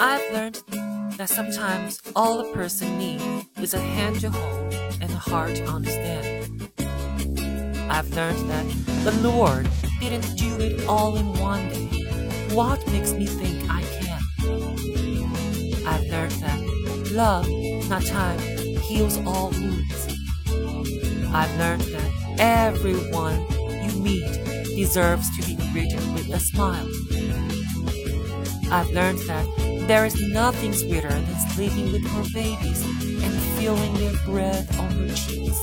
I've learned that sometimes all a person needs is a hand to hold and a heart to understand. I've learned that the Lord didn't do it all in one day. What makes me think I can? I've learned that love, not time, heals all wounds. I've learned that everyone you meet deserves to be greeted with a smile. I've learned that there is nothing sweeter than sleeping with your babies and feeling their breath on your cheeks.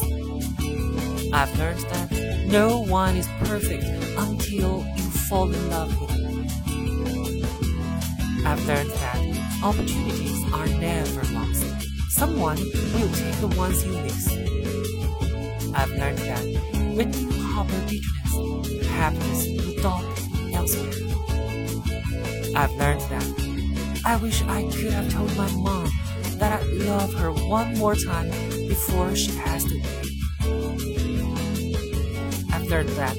I've learned that no one is perfect until you fall in love with them. I've learned that opportunities are never lost. Someone will take the ones you miss. I've learned that when you harbor bitterness, happiness will dawn elsewhere. I've learned that I wish I could have told my mom that I love her one more time before she passed away. I've learned that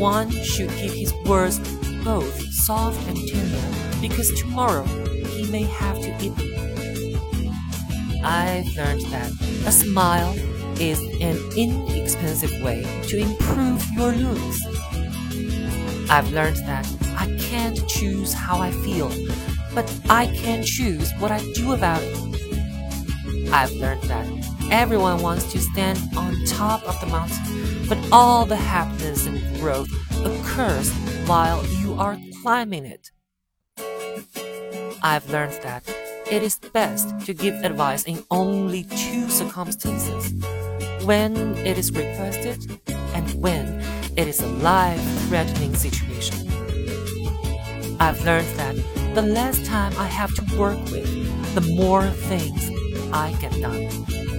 one should keep his words both soft and tender because tomorrow he may have to eat them. I've learned that a smile is an inexpensive way to improve your looks. I've learned that I can't choose how I feel, but I can choose what I do about it. I've learned that everyone wants to stand on top of the mountain, but all the happiness and growth occurs while you are climbing it. I've learned that it is best to give advice in only two circumstances when it is requested and when it is a life threatening situation. I've learned that the less time I have to work with, the more things I get done.